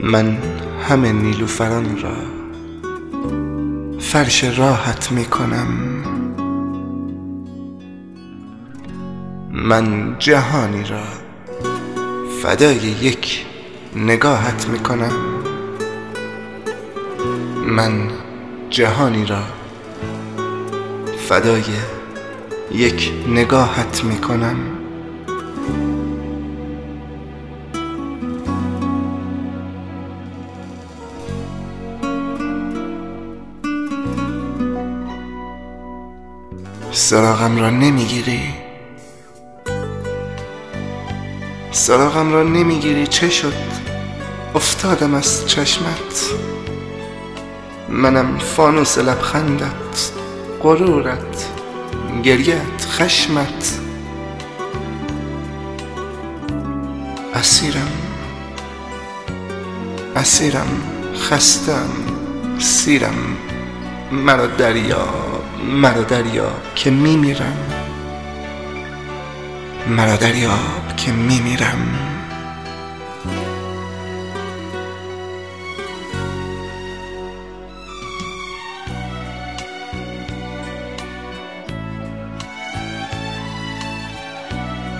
من همه نیلوفران را فرش راحت می کنم من جهانی را فدای یک نگاهت می کنم من جهانی را فدای یک نگاهت می کنم سراغم را نمی‌گیری؟ سراغم را نمی‌گیری؟ چه شد؟ افتادم از چشمت. منم فانوس لبخندت غرورت گریت خشمت. اسیرم اسیرم خستم سیرم. مرا دریاب مرا که میمیرم. مرا که میمیرم.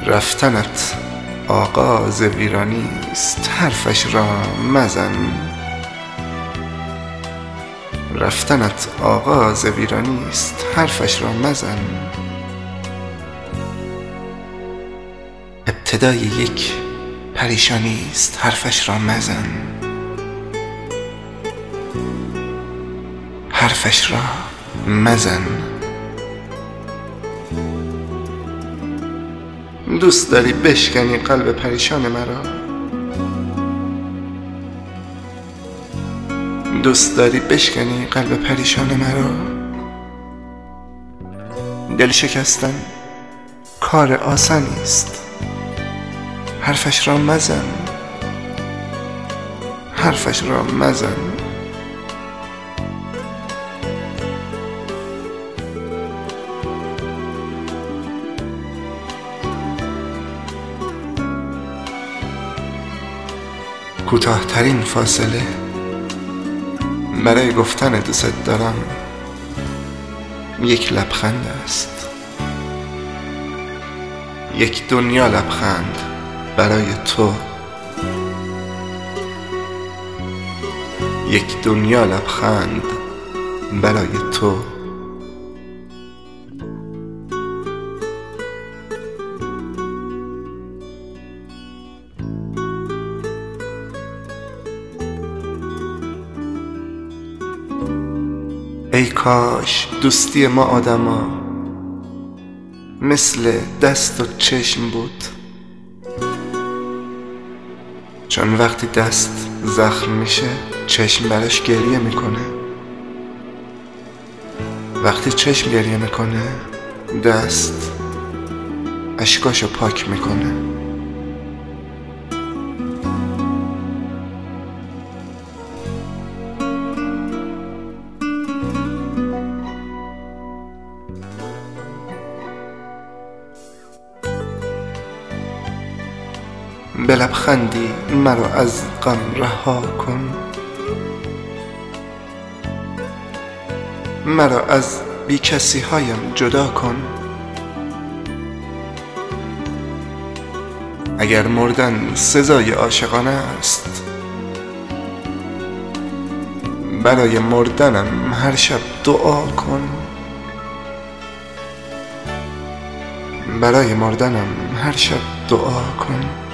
رفتنت آغاز ویرانی است. حرفش را مزن. رفتنت آغاز ویرانی است. حرفش را مزن. ابتدای یک پریشانی است. حرفش را مزن. حرفش را مزن. دوست داری بشکنی قلب پریشان مرا؟ دوست داری بشکنی قلب پریشان مرا؟ دل شکستن کار آسانی است. حرفش را مزن. حرفش را مزن. کوتاهترین فاصله برای گفتن دوست دارم یک لبخند است. یک دنیا لبخند برای تو. یک دنیا لبخند برای تو. ای کاش دوستی ما آدما مثل دست و چشم بود. چون وقتی دست زخم میشه چشم براش گریه می‌کنه. وقتی چشم گریه می‌کنه دست اشکاشو پاک می‌کنه. به لبخندی مرا از غم رها کن. مرا از بی کسی هایم جدا کن. اگر مردن سزای عاشقانه است برای مردنم هر شب دعا کن. برای مردنم هر شب دعا کن.